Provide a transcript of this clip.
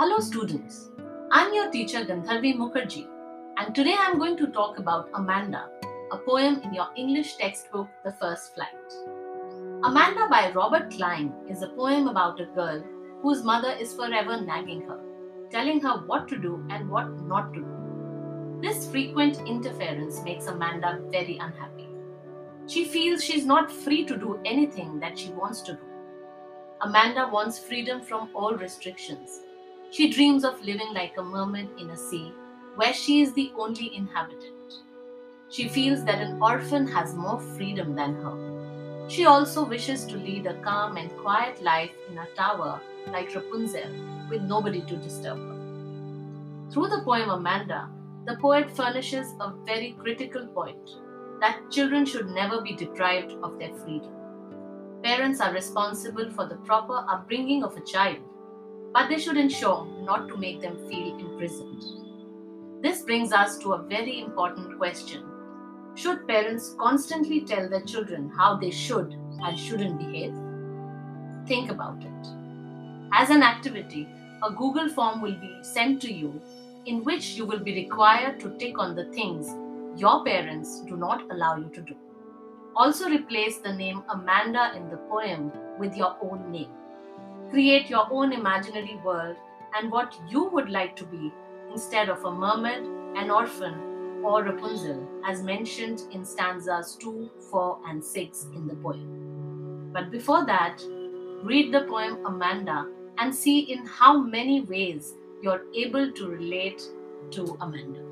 Hello, students. I'm your teacher Gandharvi Mukherjee, and today I'm going to talk about Amanda, a poem in your English textbook, The First Flight. Amanda by Robert Klein is a poem about a girl whose mother is forever nagging her, telling her what to do and what not to do. This frequent interference makes Amanda very unhappy. She feels she's not free to do anything that she wants to do. Amanda wants freedom from all restrictions. She dreams of living like a mermaid in a sea where she is the only inhabitant. She feels that an orphan has more freedom than her. She also wishes to lead a calm and quiet life in a tower like Rapunzel with nobody to disturb her. Through the poem Amanda, the poet furnishes a very critical point that children should never be deprived of their freedom. Parents are responsible for the proper upbringing of a child, but they should ensure not to make them feel imprisoned. This brings us to a very important question Should parents constantly tell their children how they should and shouldn't behave? Think about it. As an activity, a Google form will be sent to you in which you will be required to tick on the things your parents do not allow you to do. Also, replace the name Amanda in the poem with your own name. Create your own imaginary world and what you would like to be instead of a mermaid, an orphan, or Rapunzel, as mentioned in stanzas 2, 4, and 6 in the poem. But before that, read the poem Amanda and see in how many ways you're able to relate to Amanda.